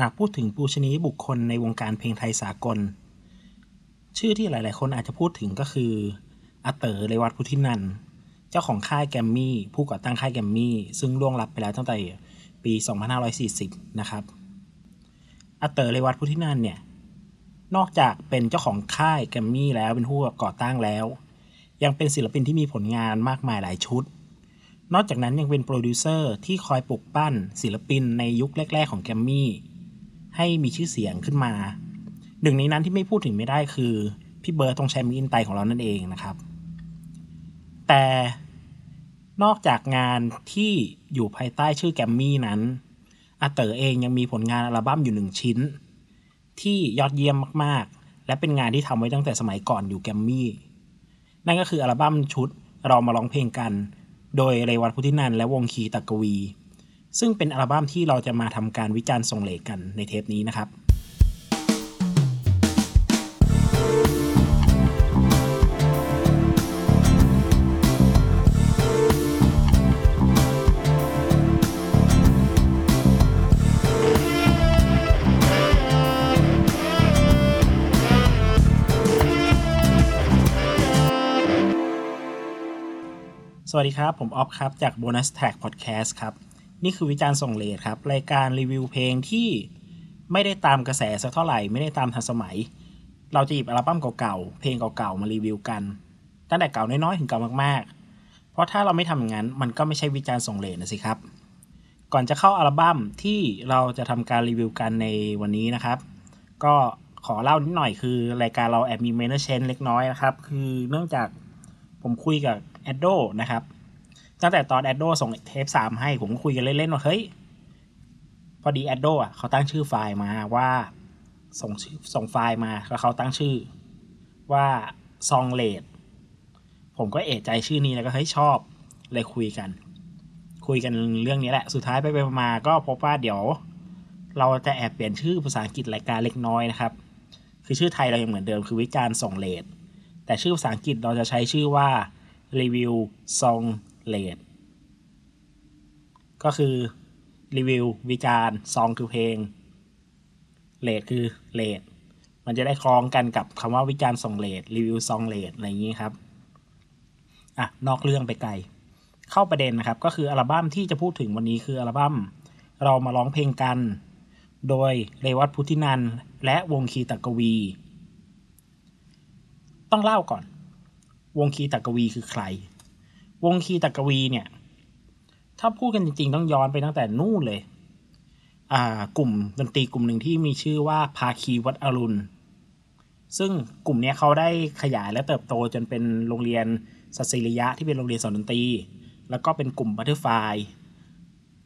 หากพูดถึงปูชนียบุคคลในวงการเพลงไทยสากล ชื่อที่หลาย ๆ คนอาจจะพูดถึงก็คืออาเต๋อเรวัตพุทธินันทน์ เจ้าของค่ายแกรมมี่ ผู้ก่อตั้งค่ายแกรมมี่ ซึ่งล่วงลับไปแล้วตั้งแต่ปี 2540 นะครับอาเต๋อเรวัตพุทธินันทน์เนี่ย นอกจากเป็นเจ้าของค่ายแกรมมี่แล้วเป็นผู้ก่อตั้งแล้ว ยังเป็นศิลปินที่มีผลงานมากมายหลายชุด นอกจากนั้นยังเป็นโปรดิวเซอร์ที่คอยปลุกปั้นศิลปินในยุคแรก ๆ ของแกมมี่ ให้มีชื่อเสียงขึ้นมา หนึ่งในนั้นที่ไม่พูดถึงไม่ได้คือ พี่เบิร์ดตรงแชมป์อินไตของเรานั่นเองนะครับ แต่นอกจากงานที่อยู่ภายใต้ชื่อแกมมี่นั้นอาเต๋อเองยังมีผลงานอัลบั้มอยู่หนึ่งชิ้น ที่ยอดเยี่ยมมากๆ และเป็นงานที่ทำไว้ตั้งแต่สมัยก่อนอยู่แกมมี่ นั่นก็คืออัลบั้มชุดเรามาร้องเพลงกัน โดยเรวัตพุทธินันและวงคีตะกวี ซึ่งเป็นอัลบั้มที่เราจะมาทำการวิจารณ์ส่งเหลขกันในเทปนี้นะครับสวัสดีครับ ผมออฟครับ จาก Bonus Tag Podcast ครับ นี่คือวิจารณ์ส่งเลทครับ รายการรีวิวเพลงที่ไม่ได้ตามกระแสสักเท่าไหร่ ไม่ได้ตามทันสมัย เราจะหยิบอัลบั้มเก่าๆ เพลงเก่าๆ มารีวิวกัน ตั้งแต่เก่าน้อยๆ ถึงเก่ามากๆ เพราะถ้าเราไม่ทำอย่างนั้น มันก็ไม่ใช่วิจารณ์ส่งเลทนะสิครับ ก่อนจะเข้าอัลบั้มที่เราจะทำการรีวิวกันในวันนี้นะครับ ก็ขอเล่านิดหน่อยคือ รายการเราแอบมีเมนเชนเล็กน้อยนะครับ คือเนื่องจากผมคุยกับแอดโดนะครับ ตั้งแต่ตอนแอดโดส่งเทปสามให้ ผมก็คุยกันเล่นๆว่าเฮ้ย พอดีแอดโดอะเขาตั้งชื่อไฟล์มาว่าส่งส่งไฟล์มาแล้วเขาตั้งชื่อว่าซองเลดผมก็เอะใจชื่อนี้แล้วก็เฮ้ยชอบเลยคุยกัน คุยกันเรื่องนี้แหละ สุดท้ายไปไปมาก็พบว่าเดี๋ยว เราจะแอบเปลี่ยนชื่อภาษาอังกฤษรายการเล็กน้อยนะครับ คือชื่อไทยเรายังเหมือนเดิมคือวิจารณ์ส่งเลดแต่ชื่อภาษาอังกฤษเราจะใช้ชื่อว่ารีวิวซอง เลดก็คือรีวิววิจารณ์ซองคือเพลงเลดคือเลดมันจะได้คล้องกันกับคำว่าวิจารณ์ส่งเลดรีวิวซองเลดอะไรอย่างนี้ครับอะนอกเรื่องไปไกล เข้าประเด็นนะครับ ก็คืออัลบั้มที่จะพูดถึงวันนี้คืออัลบั้มเรามาร้องเพลงกัน โดยเรวัตพุทธินันและวงคีตกวี ต้องเล่าก่อน วงคีตกวีคือใคร วงคีตกวีเนี่ย ถ้าพูดกันจริง ๆ ต้องย้อนไปตั้งแต่นู่นเลย อ่ากลุ่มดนตรีกลุ่มหนึ่งที่มีชื่อว่าภาคีวัดอรุณ ซึ่งกลุ่มนี้เขาได้ขยายและเติบโตจนเป็นโรงเรียนสัศิริยะที่เป็นโรงเรียนสอนดนตรี แล้วก็เป็นกลุ่ม Butterfly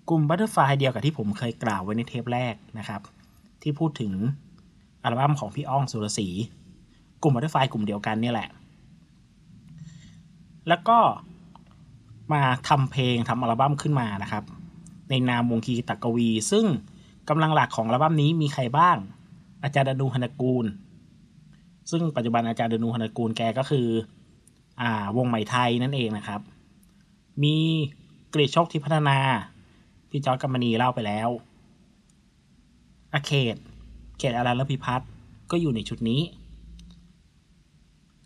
กลุ่ม Butterfly เดียวกับที่ผมเคยกล่าวไว้ในเทปแรกนะครับ ที่พูดถึงอัลบั้มของพี่อ๋องสุรสีห์กลุ่ม Butterfly กลุ่มเดียวกันนี่แหละ แล้วก็ มาทำเพลงทำอัลบั้มขึ้นมานะครับ ในนามวงคีตกวี ซึ่งกำลังหลักของอัลบั้มนี้มีใครบ้าง อาจารย์ดนูฮันตระกูล ซึ่งปัจจุบันอาจารย์ดนูฮันตระกูลแกก็คืออ่าวงใหม่ไทยนั่นเองนะครับ มีกรีฑโชคที่พัฒนา พี่จอร์จกัมมณีเล่าไปแล้วอาเขตเขตอารันและพิพัฒน์ก็อยู่ในชุดนี้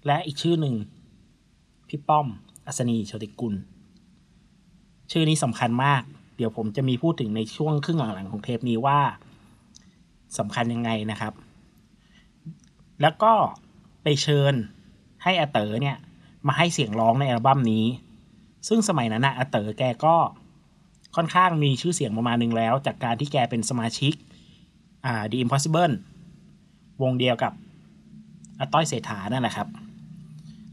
และอีกชื่อหนึ่ง พี่ป้อม อัศนีโชติกุล ชื่อนี้สำคัญมาก เดี๋ยวผมจะมีพูดถึงในช่วงครึ่งหลังๆของเทปนี้ว่าสำคัญยังไงนะครับ แล้วก็ไปเชิญให้อาเต๋อเนี่ยมาให้เสียงร้องในอัลบั้มนี้ ซึ่งสมัยนั้นนะอาเต๋อแกก็ค่อนข้างมีชื่อเสียงประมาณนึงแล้ว จากการที่แกเป็นสมาชิกอ่า The Impossible วงเดียวกับอาต้อยเศรษฐานั่นแหละครับ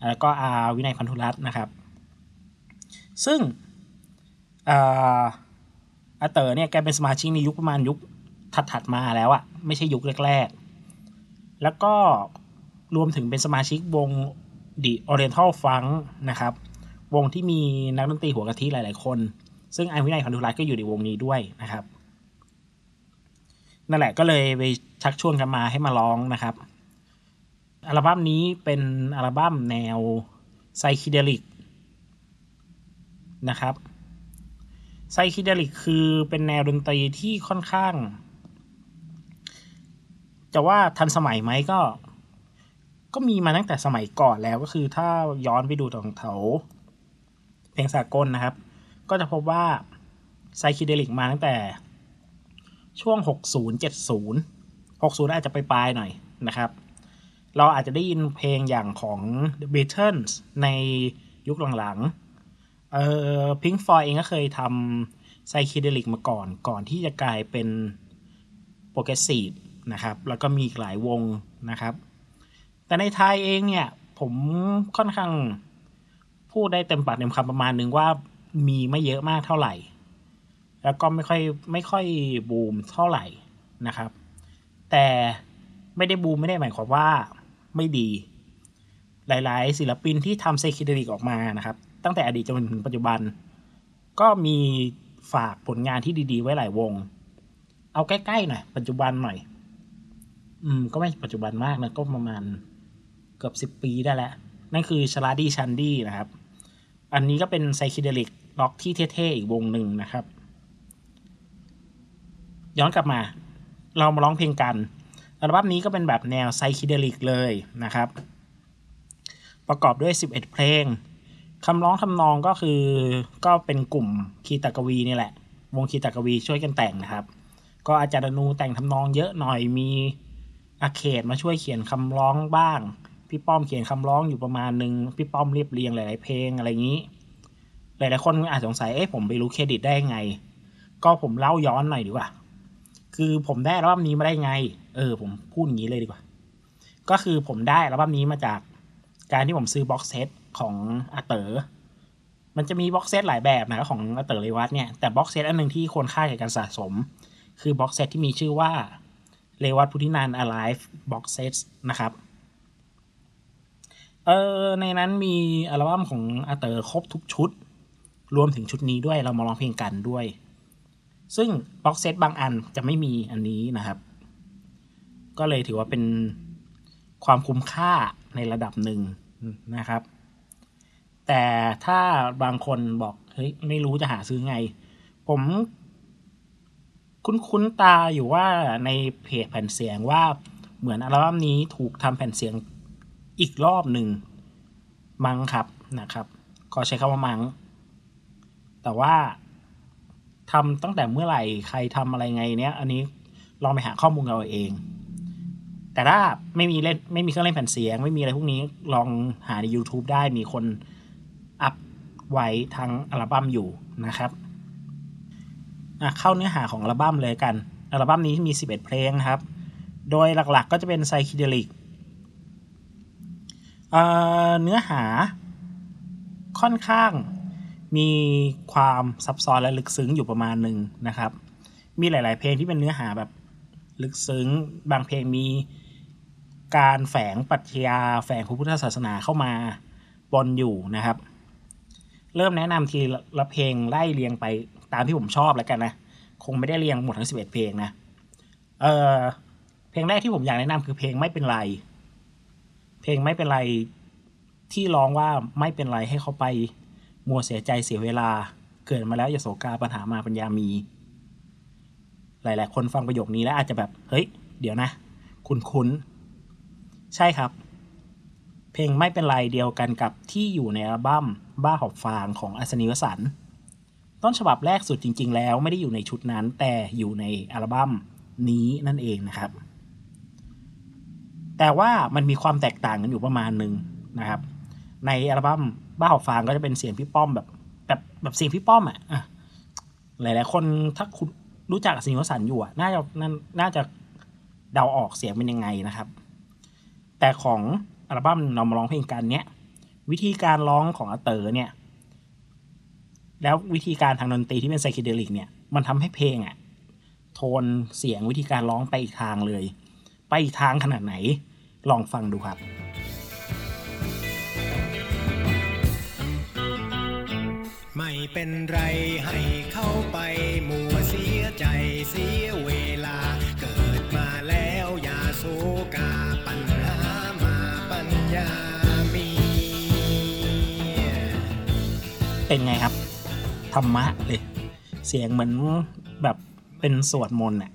แล้วก็อาวินัยพันธุรัตน์นะครับ ซึ่ง อาเต๋อเนี่ยแกเป็นสมาชิกในยุคประมาณยุคถัดๆมาแล้วอะไม่ใช่ยุคแรกๆ แล้วก็รวมถึงเป็นสมาชิกวง The Oriental Funk นะครับ วงที่มีนักดนตรีหัวกะทิหลายๆคน ซึ่งไอวินัยพันธุรัตน์ก็อยู่ในวงนี้ด้วยนะครับ นั่นแหละก็เลยไปชักชวนกันมาให้มาร้องนะครับ อัลบั้มนี้เป็นอัลบั้มแนวไซคิเดลิกนะครับ ไซคิเดลิกคือเป็นแนวดนตรีที่ค่อนข้าง จะว่าทันสมัยไหมก็ ก็มีมาตั้งแต่สมัยก่อนแล้วก็คือถ้าย้อนไปดูตรงแถวเพลงสากลนะครับ ก็จะพบว่าไซคิเดลิกมาตั้งแต่ช่วง 60 70 60 อาจจะไปปลายหน่อยนะครับ เราอาจจะได้ยินเพลงอย่างของ The Beatles ในยุคหลังๆ เอ่อ Pink Floyd เองก็เคยทำไซคิเดลิกมาก่อน ก่อนที่จะกลายเป็นโปรเกรสซีฟนะครับ แล้วก็มีอีกหลายวงนะครับ แต่ในไทยเองเนี่ย ผมค่อนข้างพูดได้เต็มปากเต็มคำประมาณนึงว่ามีไม่เยอะมากเท่าไหร่ แล้วก็ไม่ค่อยไม่ค่อยบูมเท่าไหร่นะครับ แต่ไม่ได้บูมไม่ได้หมายความว่าไม่ดี หลาย ๆ ศิลปินที่ทำ psychedelic ออกมานะครับ ตั้งแต่อดีตจนถึงปัจจุบัน ก็มีฝากผลงานที่ดี ๆ ไว้หลายวง เอาใกล้ๆหน่อยปัจจุบันหน่อย อืม ก็ไม่ปัจจุบันมากนะก็ประมาณเกือบสิบปีได้แล้ว นั่นคือ Chladni Chandi นะครับ อันนี้ก็เป็น psychedelic rock ที่เท่ๆอีกวงหนึ่งนะครับ ย้อนกลับมา เรามาร้องเพลงกันอัลบั้มนี้ก็เป็นแบบแนวไซคิเดลิกเลยนะครับ ประกอบด้วย 11 เพลง คำร้องทำนองก็คือก็เป็นกลุ่มคีตากวีนี่แหละ วงคีตากวีช่วยกันแต่งนะครับ ก็อาจารย์นูแต่งทำนองเยอะหน่อยมีอาเขตมาช่วยเขียนคำร้องบ้าง พี่ป้อมเขียนคำร้องอยู่ประมาณหนึ่งพี่ป้อมเรียบเรียงหลาย ๆ เพลงอะไรอย่างนี้ หลาย ๆ คนอาจสงสัยเอ๊ะผมไปรู้เครดิตได้ไง ก็ผมเล่าย้อนหน่อยดีกว่า คือผมได้อัลบั้มนี้มาได้ไง เออ ผมพูดอย่างนี้เลยดีกว่า ก็คือผมได้อัลบั้มนี้มาจากการที่ผมซื้อ box set ของอาเต๋อมันจะมี box set หลายแบบนะของอาเต๋อเรวัตเนี่ยแต่ box set อันหนึ่งที่ควรค่าแก่การสะสม คือ box set ที่มีชื่อว่าเรวัตพุทธินันทน์ alive box set นะครับเออในนั้นมีอัลบั้มของอาเตอ๋อครบทุกชุด รวมถึงชุดนี้ด้วยเรามาร้องเพลงกันด้วย ซึ่งบ็อกเซตบางอันจะไม่มีอันนี้นะครับ ก็เลยถือว่าเป็นความคุ้มค่าในระดับหนึ่งนะครับ แต่ถ้าบางคนบอกเฮ้ยไม่รู้จะหาซื้อไง ผมคุ้นๆตาอยู่ว่าในเพจแผ่นเสียงว่าเหมือนอัลบั้มนี้ถูกทำแผ่นเสียงอีกรอบหนึ่งมั้งครับนะครับขอใช้คำว่ามั้งแต่ว่าทำตั้งแต่เมื่อไหร่ใครทำอะไรไงเนี้ย อันนี้ลองไปหาข้อมูลเอาเอง แต่ถ้าไม่มีเล่นไม่มีเครื่องเล่นแผ่นเสียง ไม่มีอะไรพวกนี้ลองหาใน YouTube ได้มีคน ไว้ทั้งอัลบั้มอยู่นะครับเข้าเนื้อหาของอัลบั้มเลยกัน อัลบั้มนี้มี 11 เพลงครับ โดยหลักๆก็จะเป็นไซคิเดลิกเนื้อหาค่อนข้างมีความซับซ้อนและลึกซึ้งอยู่ประมาณหนึ่งนะครับ มีหลายๆ เพลงที่เป็นเนื้อหาแบบลึกซึ้ง บางเพลงมีการแฝงปรัชญาแฝงพระพุทธศาสนาเข้ามาบนอยู่นะครับ เริ่มแนะนำทีละเพลงไล่เรียงไปตามที่ผมชอบแล้วกันนะ คงไม่ได้เรียงหมดทั้ง11เอ็ดเพลงนะ เออเพลงแรกที่ผมอยากแนะนำคือเพลงไม่เป็นไร เพลงไม่เป็นไรที่ร้องว่าไม่เป็นไรให้เขาไป มัวเสียใจเสียเวลา เกิดมาแล้วอย่าโศกาปัญหามาปัญญามี หลาย ๆ คนฟังประโยคนี้แล้วอาจจะแบบ เฮ้ย เดี๋ยวนะ คุณคุ้น ใช่ครับ เพลงไม่เป็นไรเดียวกันกับที่อยู่ในอัลบั้ม บ้าหอบฟางของอัศนีวสัน ต้นฉบับแรกสุดจริง ๆ แล้วไม่ได้อยู่ในชุดนั้น แต่อยู่ในอัลบั้มนี้นั่นเองนะครับ แต่ว่ามันมีความแตกต่างกันอยู่ประมาณหนึ่งนะครับ ในอัลบั้มบ้าหอบฟางก็จะเป็นเสียงพี่ป้อมแบบแบบแบบเสียงพี่ป้อมอะหลายๆคนถ้าคุณรู้จักสิงห์สันอยู่อะน่าจะน่าจะเดาออกเสียงเป็นยังไงนะครับ แต่ของอัลบั้มเรามาร้องเพลงกันเนี้ย วิธีการร้องของอาเต๋อเนี่ย แล้ววิธีการทางดนตรีที่เป็นไซคิเดลิกเนี่ย มันทำให้เพลงอะโทนเสียงวิธีการร้องไปอีกทางเลย ไปอีกทางขนาดไหน ลองฟังดูครับไม่เป็นไรให้เข้าไปมัวเสียใจเสียเวลา เกิดมาแล้วอย่าโศกา เป็นไงครับ ธรรมะเลย เสียงเหมือนแบบเป็นสวดมนต์น่ะ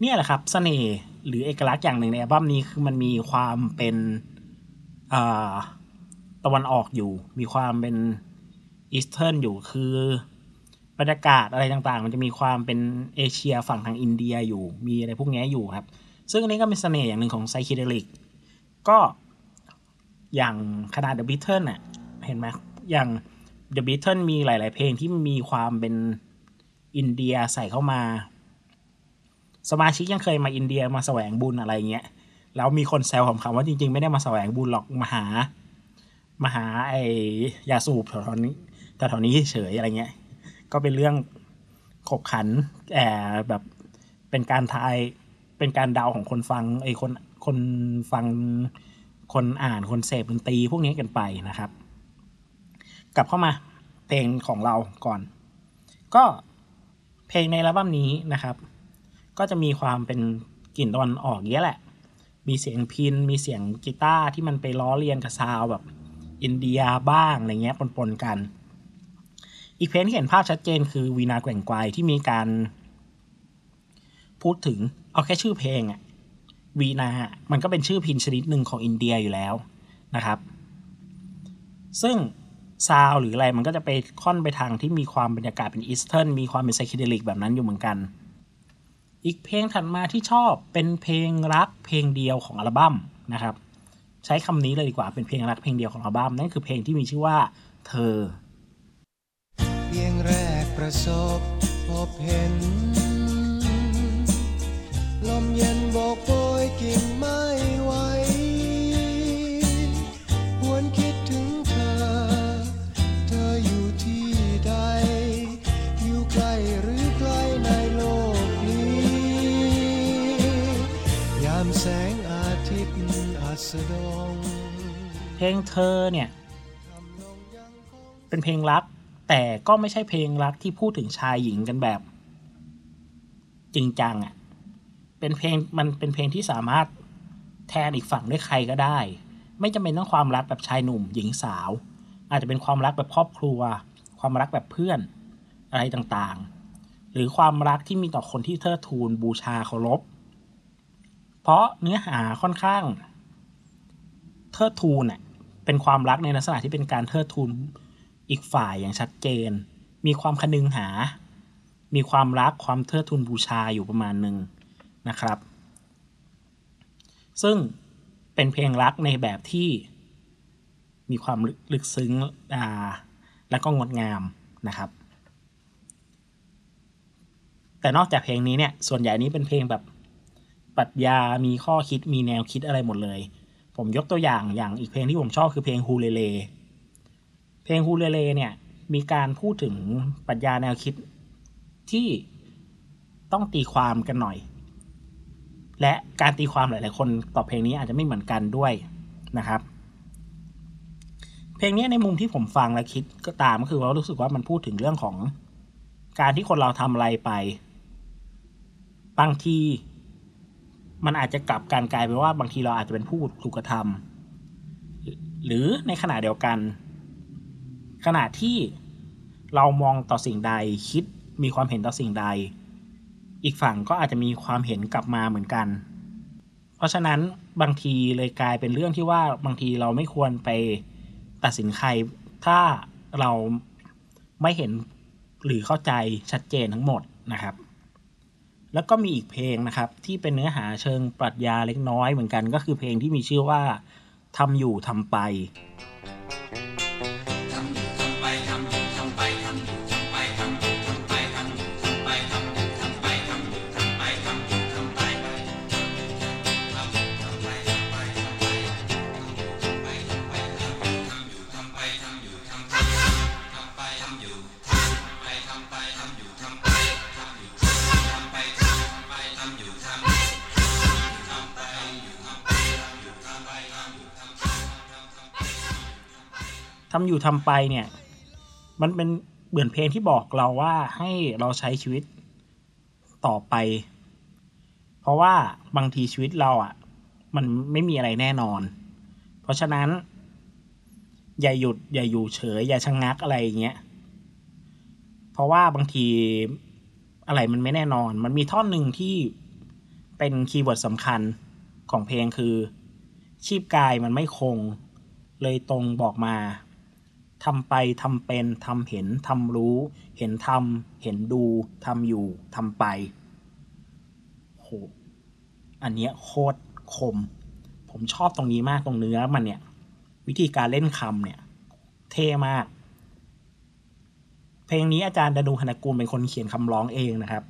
เนี่ยแหละครับสเสน่ห์หรือเอกลักษณ์อย่างหนึ่งในอัลบั้มนี้คือมันมีความเป็นตะวันออกอยู่ มีความเป็นอีสเทิร์นอยู่คือบรรยากาศอะไรต่างๆ มันจะมีความเป็นเอเชียฝั่งทางอินเดียอยู่ มีอะไรพวกนี้อยู่ครับ ซึ่งอันนี้ก็เป็นเสน่ห์อย่างหนึ่งของไซคิเดลิก ก็อย่างขนาด The Beatles น่ะ เห็นไหมอย่าง The Beatles มีหลาย ๆ เพลงที่มีความเป็นอินเดียใส่เข้ามา สมาชิกยังเคยมาอินเดียมาแสวงบุญอะไรเงี้ย แล้วมีคนแซวคำว่าจริง ๆ ไม่ได้มาแสวงบุญหรอกมาหามาหาไอ้ยาสูบแถวๆนี้แต่แถวนี้เฉยๆอะไรเงี้ย ก็เป็นเรื่องขบขันแอบแบบเป็นการทายเป็นการเดาของคนฟังไอ้คนคนฟังคนอ่านคนเสพดนตรีพวกนี้กันไปนะครับ กลับเข้ามาเพลงของเราก่อน ก็เพลงในอัลบั้มนี้นะครับ ก็จะมีความเป็นกลิ่นตะวันออกเยอะแหละ มีเสียงพิณมีเสียงกีตาร์ที่มันไปล้อเลียนกับซาวแบบอินเดียบ้างอะไรเงี้ยปนๆกัน อีกเพลงที่เห็นภาพชัดเจนคือวีณาแกว่งไกวที่มีการ พูดถึงเอาแค่ชื่อเพลงอะวีณา มันก็เป็นชื่อพิณชนิดหนึ่งของอินเดียอยู่แล้วนะครับ ซึ่ง ซาวหรืออะไรมันก็จะไปค่อนไปทางที่มีความบรรยากาศเป็น eastern มีความเป็น psychedelic แบบนั้นอยู่เหมือนกัน อีกเพลงถัดมาที่ชอบเป็นเพลงรักเพลงเดียวของอัลบั้มนะครับ ใช้คำนี้เลยดีกว่าเป็นเพลงรักเพลงเดียวของอัลบั้มนั่นคือเพลงที่มีชื่อว่าเธอ เพียงแรกประสบพบเห็น เพลงเธอเนี่ย เป็นเพลงรัก แต่ก็ไม่ใช่เพลงรักที่พูดถึงชายหญิงกันแบบ จริงจังอะ่ะ เป็นเพลงมันเป็นเพลงที่สามารถแทนอีกฝั่งด้วยใครก็ได้ ไม่จำเป็นต้องความรักแบบชายหนุ่มหญิงสาว อาจจะเป็นความรักแบบครอบครัว ความรักแบบเพื่อนอะไรต่างๆ หรือความรักที่มีต่อคนที่เทิดทูนบูชาเคารพเพราะเนื้อหาค่อนข้าง เทิดทูนเน่ะ เป็นความรักในลักษณะที่เป็นการเทิดทูนอีกฝ่ายอย่างชัดเจน มีความคนึงหา มีความรักความเทิดทูนบูชาอยู่ประมาณหนึ่งนะครับ ซึ่งเป็นเพลงรักในแบบที่มีความลึกซึ้งและก็งดงามนะครับ แต่นอกจากเพลงนี้เนี่ย ส่วนใหญ่นี้เป็นเพลงแบบปรัชญา มีข้อคิด มีแนวคิดอะไรหมดเลย ผมยกตัวอย่างอย่างอีกเพลงที่ผมชอบคือเพลงฮูเลเลเพลงฮูเลเลเนี่ยมีการพูดถึงปรัชญาแนวคิดที่ต้องตีความกันหน่อย และการตีความหลาย ๆ คนต่อเพลงนี้อาจจะไม่เหมือนกันด้วยนะครับ เพลงนี้ในมุมที่ผมฟังและคิดก็ตามก็คือว่ารู้สึกว่ามันพูดถึงเรื่องของการที่คนเราทำอะไรไป บางที มันอาจจะกลับการกลายเป็นว่าบางทีเราอาจจะเป็นผู้ถูกกระทำหรือในขณะเดียวกัน ขณะที่เรามองต่อสิ่งใดคิดมีความเห็นต่อสิ่งใด อีกฝั่งก็อาจจะมีความเห็นกลับมาเหมือนกัน เพราะฉะนั้นบางทีเลยกลายเป็นเรื่องที่ว่าบางทีเราไม่ควรไปตัดสินใคร ถ้าเราไม่เห็นหรือเข้าใจชัดเจนทั้งหมดนะครับ แล้วก็มีอีกเพลงนะครับ ที่เป็นเนื้อหาเชิงปรัชญาเล็กน้อยเหมือนกัน ก็คือเพลงที่มีชื่อว่าทำอยู่ทำไป อยู่ทำไปเนี่ย มันเป็นเหมือนเพลงที่บอกเราว่าให้เราใช้ชีวิตต่อไป เพราะว่าบางทีชีวิตเราอะ่ะ มันไม่มีอะไรแน่นอน เพราะฉะนั้น อย่าหยุด อย่าอยู่เฉย อย่าชะงักอะไรอย่างเงี้ยเพราะว่าบางทีอะไรมันไม่แน่นอน มันมีท่อนหนึ่งที่เป็น keyword สำคัญของเพลงคือ ชีพกายมันไม่คง เลยตรงบอกมา ทำไปทำเป็นทำเห็นทำรู้ เห็นทำเห็นดูทำอยู่ทำไปโหอันเนี้ยโคตรคม ผมชอบตรงนี้มากตรงเนื้อมันเนี่ย วิธีการเล่นคำเนี่ย เท่มาก เพลงนี้อาจารย์ดนูธนกุลเป็นคนเขียนคำร้องเองนะครับ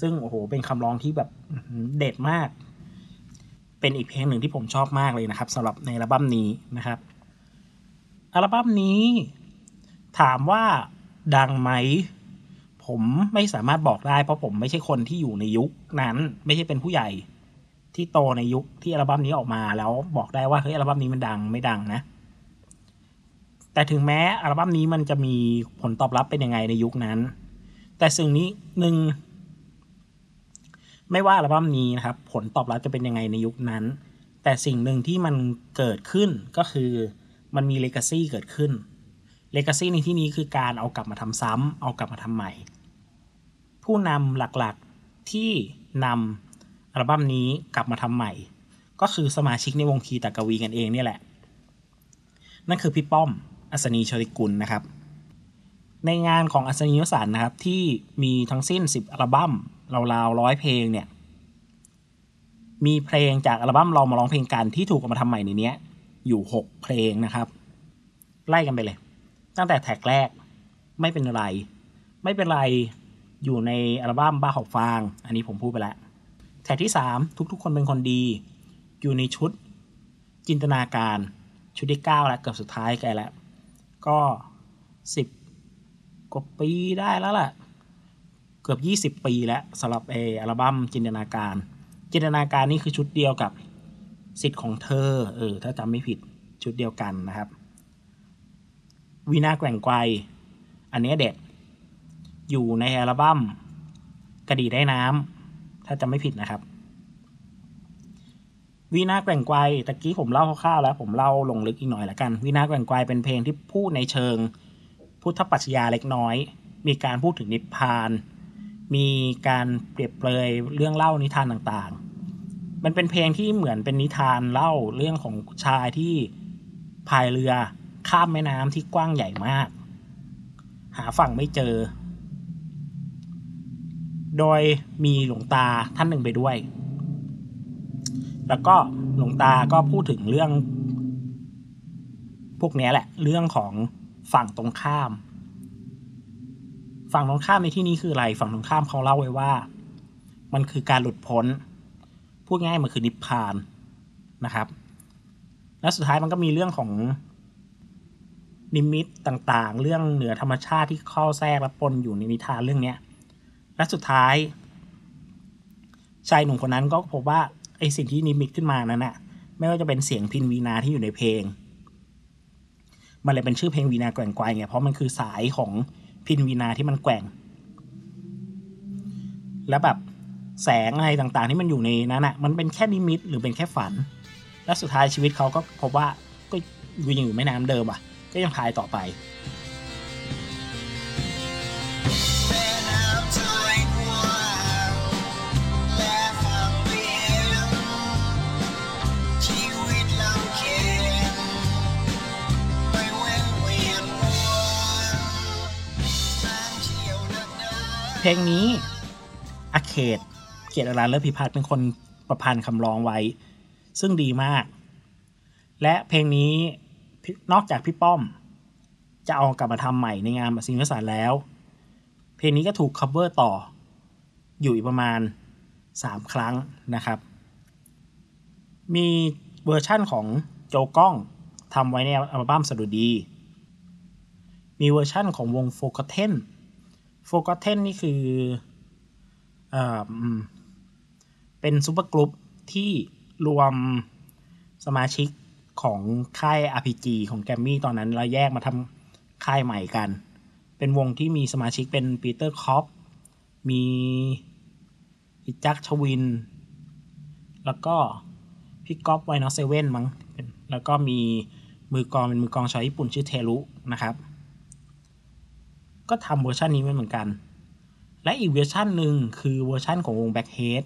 ซึ่งโอ้โหเป็นคำร้องที่แบบเด็ดมาก เป็นอีกเพลงหนึ่งที่ผมชอบมากเลยนะครับสำหรับในอัลบั้มนี้นะครับ อัลบั้มนี้ ถามว่าดังไหม ผมไม่สามารถบอกได้ เพราะผมไม่ใช่คนที่อยู่ในยุคนั้น ไม่ใช่เป็นผู้ใหญ่ ที่โตในยุคที่อัลบั้มนี้ออกมา แล้วบอกได้ว่าเฮ้ยอัลบั้มนี้มันดังไม่ดังนะ แต่ถึงแม้อัลบั้มนี้มันจะมีผลตอบรับเป็นยังไงในยุคนั้น แต่สิ่งนี้หนึ่งไม่ว่าอัลบั้มนี้นะครับ ผลตอบรับจะเป็นยังไงในยุคนั้น แต่สิ่งหนึ่งที่มันเกิดขึ้นก็คือ มันมีเลกาซีเกิดขึ้นเลกาซีในที่นี้คือการเอากลับมาทำซ้ำเอากลับมาทำใหม่ ผู้นำหลักๆที่นำอัลบั้มนี้กลับมาทำใหม่ ก็คือสมาชิกในวงคีตากวีกันเองเนี่แหละ นั่นคือพี่ป้อมอัศนีโชติกุลนะครับ ในงานของอัศนีวสันนะครับที่มีทั้งสิ้น 10 อัลบั้มราวๆร้อยเพลงเนี่ยมีเพลงจากอัลบั้มเรามาร้องเพลงกันที่ถูกเอามาทำใหม่ในเนี้ย อยู่ 6 เพลงนะครับ ไล่กันไปเลย ตั้งแต่แท็กแรกไม่เป็นไร ไม่เป็นไรอยู่ในอัลบั้มบ้าหอบฟาง อันนี้ผมพูดไปแล้ว แท็กที่ 3 ทุกๆ คนเป็นคนดี อยู่ในชุดจินตนาการชุดที่ 9 แล้วเกือบสุดท้ายแกแล้ว ก็ 10 กว่าปีได้แล้วล่ะ เกือบ 20 ปีแล้วสำหรับเอออัลบั้มจินตนาการ จินตนาการนี่คือชุดเดียวกับ สิทธิ์ของเธอ เออ ถ้าจำไม่ผิดชุดเดียวกันนะครับ วีนาแกว่งไกว อันนี้เด็ด อยู่ในอัลบั้มกระดีได้น้ำ ถ้าจำไม่ผิดนะครับ วีนาแกว่งไกว ตะกี้ผมเล่าคร่าวๆแล้ว ผมเล่าลงลึกอีกหน่อยละกัน วีนาแกว่งไกวเป็นเพลงที่พูดในเชิง พุทธปรัชญาเล็กน้อย มีการพูดถึงนิพพาน มีการเปรียบเปรยเรื่องเล่านิทานต่างๆ มันเป็นเพลงที่เหมือนเป็นนิทานเล่าเรื่องของชายที่พายเรือข้ามแม่น้ำที่กว้างใหญ่มาก หาฝั่งไม่เจอ โดยมีหลวงตาท่านหนึ่งไปด้วย แล้วก็หลวงตาก็พูดถึงเรื่อง พวกนี้แหละ เรื่องของฝั่งตรงข้าม ฝั่งตรงข้ามในที่นี้คืออะไร ฝั่งตรงข้ามเขาเล่าไว้ว่า มันคือการหลุดพ้น พูดง่ายมันคือนิพพานนะครับ แล้วสุดท้ายมันก็มีเรื่องของนิมิตต่างๆ เรื่องเหนือธรรมชาติที่เข้าแทรกและปนอยู่ในนิทานเรื่องเนี้ยและสุดท้ายชายหนุ่มคนนั้นก็พบว่าไอสิ่งที่นิมิตขึ้นมานั้นน่ะไม่ว่าจะเป็นเสียงพินวีนาที่อยู่ในเพลง มันเลยเป็นชื่อเพลงวีนาแกว่งไกวไงเพราะมันคือสายของพินวีนาที่มันแกว่ง แล้วแบบ แสงอะไรต่างๆ ที่มันอยู่ในนั้นน่ะมันเป็นแค่นิมิตหรือเป็นแค่ฝัน และสุดท้ายชีวิตเขาก็พบว่าก็ยังอยู่แม่น้ำเดิมอะ ก็ยังพายต่อไปเพลงนี้อาเขต กียรติอรันเลิศพิพัฒน์เป็นคนประพันธ์คำร้องไว้ ซึ่งดีมาก และเพลงนี้นอกจากพี่ป้อม จะเอากลับมาทำใหม่ในงานสิงห์สารแล้ว เพลงนี้ก็ถูก cover ต่อ อยู่อีกประมาณ 3 ครั้งนะครับ มีเวอร์ชั่นของโจก้องทำไว้ในอัลบั้มสดุดี มีเวอร์ชั่นของวงโฟกเทนโฟกัสเทนนี่คืออ่ออืม เป็น supergroup ที่รวมสมาชิกของค่าย RPG ของแกรมมี่ตอนนั้นแล้วแยกมาทำค่ายใหม่กัน เป็นวงที่มีสมาชิกเป็นปีเตอร์คอร์ปมีพี่จั๊กชวิน แล้วก็พี่ก๊อฟไวนอเซเว่นมั้งแล้วก็มีมือกลองเป็นมือกลองชาวญี่ปุ่นชื่อเทรุนะครับ ก็ทำเวอร์ชันนี้ไว้เหมือนกัน และอีกเวอร์ชันหนึ่งคือเวอร์ชันของวง Blackhead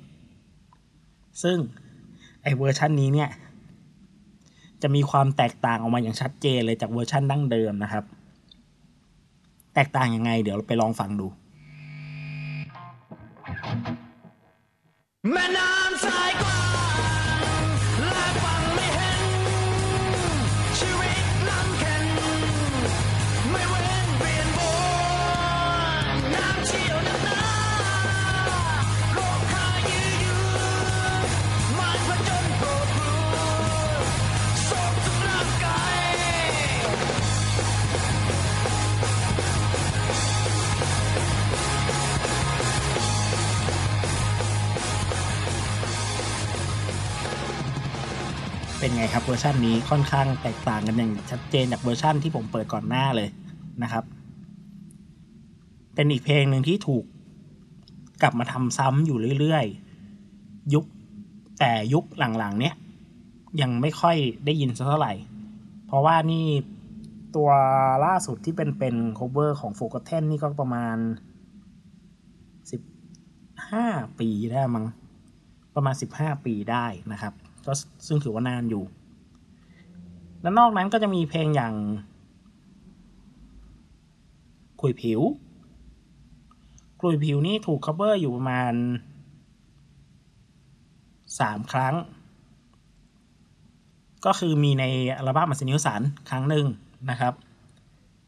ซึ่งไอเวอร์ชันนี้เนี่ย จะมีความแตกต่างออกมาอย่างชัดเจนเลยจากเวอร์ชันดั้งเดิมนะครับ แตกต่างยังไง เดี๋ยวเราไปลองฟังดูแม่นา วอร์ชันนี้ค่อนข้างแตกต่างกันอย่างชัดเจนจากเวอร์ชันที่ผมเปิดก่อนหน้าเลยนะครับ เป็นอีกเพลงหนึ่งที่ถูกกลับมาทำซ้ำอยู่เรื่อยๆ ยุคแต่ยุคหลังๆ เนี้ยยังไม่ค่อยได้ยินสักเท่าไหร่ เพราะว่านี่ตัวล่าสุดที่เป็นเป็น cover ของ f o r g o t t e n นี่ก็ประมาณสิบห้าปีได้มั้งประมาณสิบห้าปีได้นะครับ ก็ซึ่งถือว่านานอยู่ และนอกนั้นก็จะมีเพลงอย่างคุยผิวคุยผิวนี่ถูก cover อยู่ประมาณสามครั้ง ก็คือมีในอัลบั้มอัศนิวสันครั้งหนึ่งนะครับ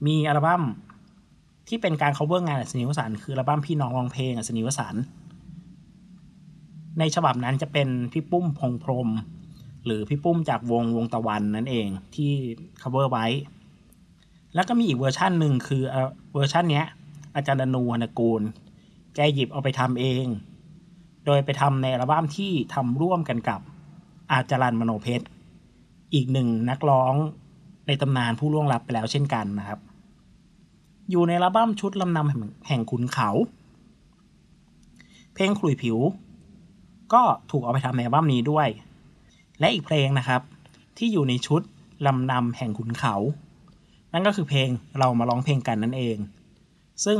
มีอัลบั้มที่เป็นการ cover งานอัศนิวสันคืออัลบั้มพี่น้องร้องเพลงอัศนิวสันในฉบับนั้นจะเป็นพี่ปุ้มพงษ์พรหม หรือพี่ปุ้มจากวงวงตะวันนั่นเองที่ cover ไว้ แล้วก็มีอีกเวอร์ชันหนึ่งคือเวอร์ชันเนี้ย อาจารย์ดนู ฮันตระกูล แกหยิบเอาไปทำเอง โดยไปทำในอัลบั้มที่ทำร่วมกันกับอ้ายจรัล มโนเพ็ชร อีกหนึ่งนักร้องในตำนานผู้ล่วงลับไปแล้วเช่นกันนะครับ อยู่ในอัลบั้มชุดลำนำแห่งแห่งขุนเขา เพลงขลุยผิว ก็ถูกเอาไปทำในอัลบั้มนี้ด้วย และอีกเพลงนะครับ ที่อยู่ในชุดลำนำแห่งขุนเขา นั่นก็คือเพลงเรามาร้องเพลงกันนั่นเอง ซึ่ง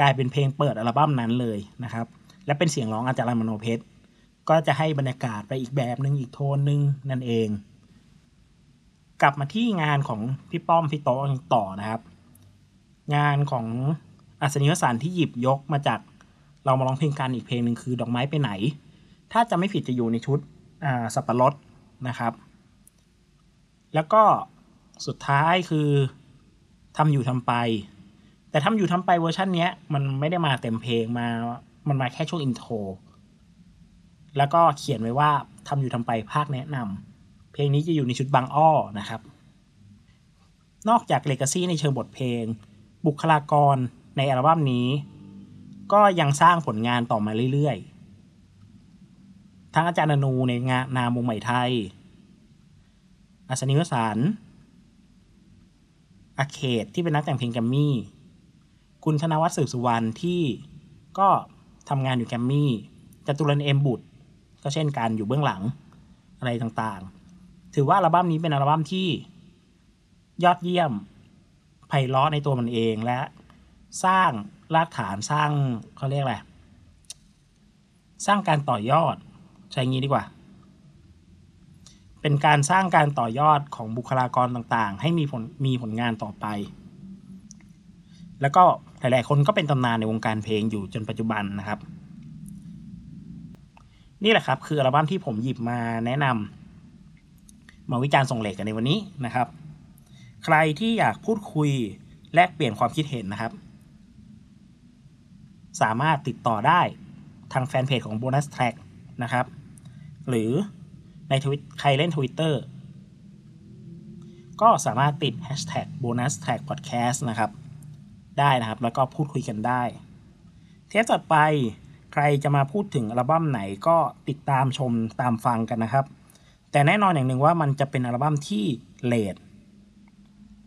กลายเป็นเพลงเปิดอัลบั้มนั้นเลยนะครับ และเป็นเสียงร้องอาจารย์มโนเพชรก็จะให้บรรยากาศไปอีกแบบหนึ่งอีกโทนหนึ่งนั่นเอง กลับมาที่งานของพี่ป้อมพี่โต๊ะต่อนะครับ งานของอัสนี-วสันต์ที่หยิบยกมาจากเรามาร้องเพลงกันอีกเพลงหนึ่งคือดอกไม้ไปไหน ถ้าจะไม่ผิดจะอยู่ในชุดสับปะรด นะครับ แล้วก็สุดท้ายคือทำอยู่ทำไป แต่ทำอยู่ทำไปเวอร์ชันนี้มันไม่ได้มาเต็มเพลงมา มันมาแค่ช่วง intro แล้วก็เขียนไว้ว่าทำอยู่ทำไปภาคแนะนำเพลงนี้จะอยู่ในชุดบางอ้อนะครับ นอกจากเลกาซีในเชิงบทเพลง บุคลากรในอัลบั้มนี้ ก็ยังสร้างผลงานต่อมาเรื่อยๆ ทั้งอาจารย์อนูในงานนามวงใหม่ไทย อัศนิวสารอาเขตที่เป็นนักแต่งเพลงแกมมี่ คุณธนวัฒน์สืบสุวรรณที่ก็ทำงานอยู่แกมมี่จตุรันเอ็มบุตร ก็เช่นกันอยู่เบื้องหลังอะไรต่างๆ ถือว่าอัลบั้มนี้เป็นอัลบั้มที่ยอดเยี่ยมไพเราะในตัวมันเองและสร้างรากฐานสร้างเขาเรียกอะไร สร้างการต่อยอด ใช้งี้ดีกว่า เป็นการสร้างการต่อยอดของบุคลากรต่างๆ ให้มีผลมีผลงานต่อไป แล้วก็หลายๆคนก็เป็นตำนานในวงการเพลงอยู่จนปัจจุบันนะครับ นี่แหละครับคืออัลบั้มที่ผมหยิบมาแนะนำมาวิจารณ์ส่งเหล็กกันในวันนี้นะครับ ใครที่อยากพูดคุยแลกเปลี่ยนความคิดเห็นนะครับ สามารถติดต่อได้ทางแฟนเพจของ Bonus Track นะครับ หรือในทวิตใครเล่น Twitter ก็สามารถติด Hashtag Bonus Track Podcast นะครับ ได้นะครับ แล้วก็พูดคุยกันได้ เทปต่อไปใครจะมาพูดถึงอัลบั้มไหนก็ติดตามชมตามฟังกันนะครับ แต่แน่นอนอย่างหนึ่งว่ามันจะเป็นอัลบั้มที่เลท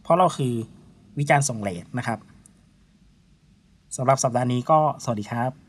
เพราะเราคือวิจารณ์ส่งเลทนะครับสำหรับสัปดาห์นี้ก็สวัสดีครับ